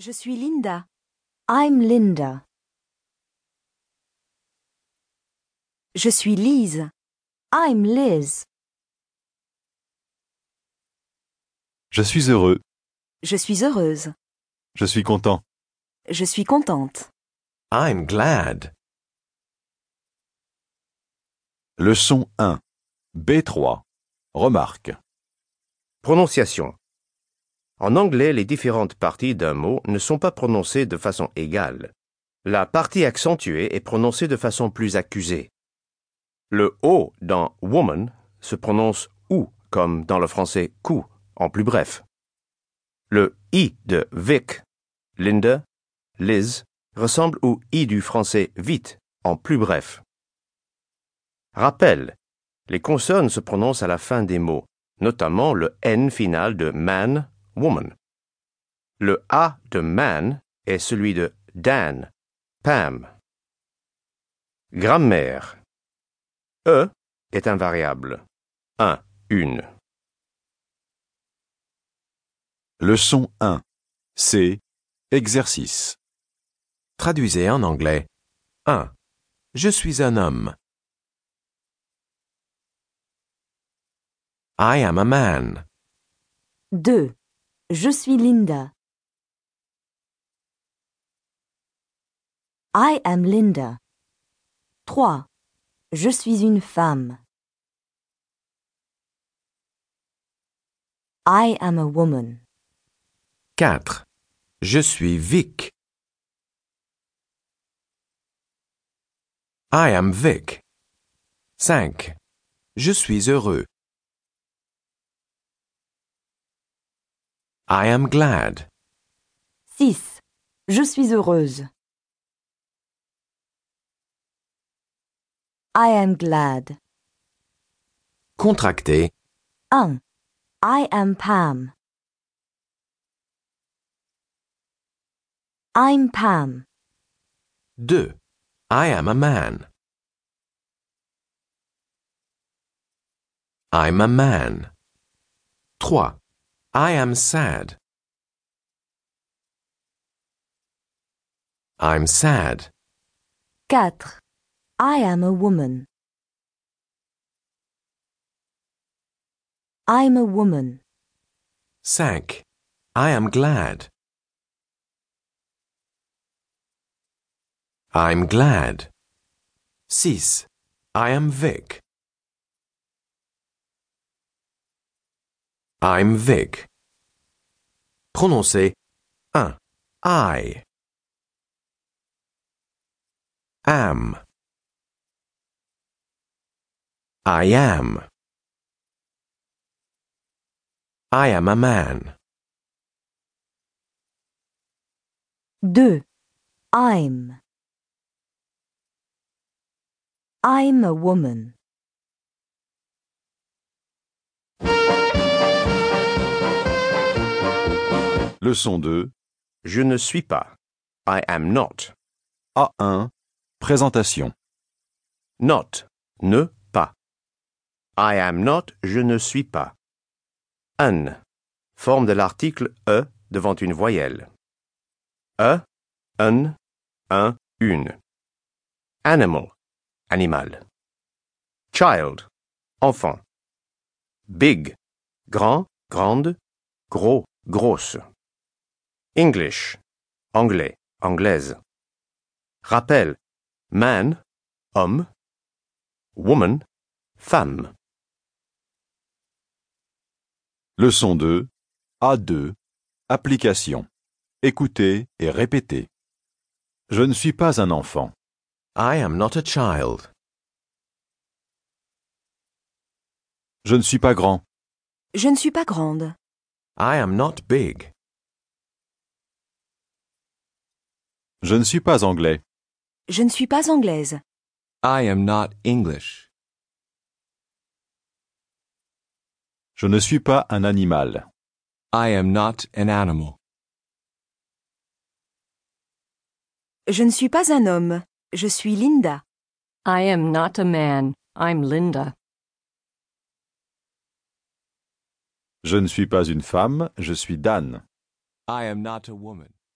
Je suis Linda. I'm Linda. Je suis Lise. I'm Liz. Je suis heureux. Je suis heureuse. Je suis content. Je suis contente. I'm glad. Leçon 1. B3. Remarque. Prononciation. En anglais, les différentes parties d'un mot ne sont pas prononcées de façon égale. La partie accentuée est prononcée de façon plus accusée. Le O dans woman se prononce ou, comme dans le français cou, en plus bref. Le I de Vic, Linda, Liz ressemble au I du français vite, en plus bref. Rappel. Les consonnes se prononcent à la fin des mots, notamment le N final de man, woman. Le A de man est celui de Dan, Pam. Grammaire. E est un variable. Un, une. Leçon 1. C. Exercice. Traduisez en anglais. 1. Je suis un homme. I am a man. 2. Je suis Linda. I am Linda. 3. Je suis une femme. I am a woman. 4. Je suis Vic. I am Vic. 5. Je suis heureux. I am glad. 6. Je suis heureuse. I am glad. Contracté. 1. I am Pam. I'm Pam. 2. I am a man. I'm a man. 3. I am sad. I'm sad. 4. I am a woman. I'm a woman. 5. I am glad. I'm glad. 6. I am Vic. I'm Vic. Prononcez un I. Am. I am. I am a man. 2. I'm. I'm a woman. Leçon 2. Je ne suis pas. I am not. A1. Présentation. Not. Ne pas. I am not. Je ne suis pas. Un. Forme de l'article e devant une voyelle. E, un, un, une. Animal. Animal. Child. Enfant. Big. Grand, grande, gros, grosse. English. Anglais, anglaise. Rappel. Man. Homme. Woman. Femme. Leçon 2. A2. Application. Écoutez et répétez. Je ne suis pas un enfant. I am not a child. Je ne suis pas grand. Je ne suis pas grande. I am not big. Je ne suis pas anglais. Je ne suis pas anglaise. I am not English. Je ne suis pas un animal. I am not an animal. Je ne suis pas un homme. Je suis Linda. I am not a man. I'm Linda. Je ne suis pas une femme, je suis Dan. I am not a woman.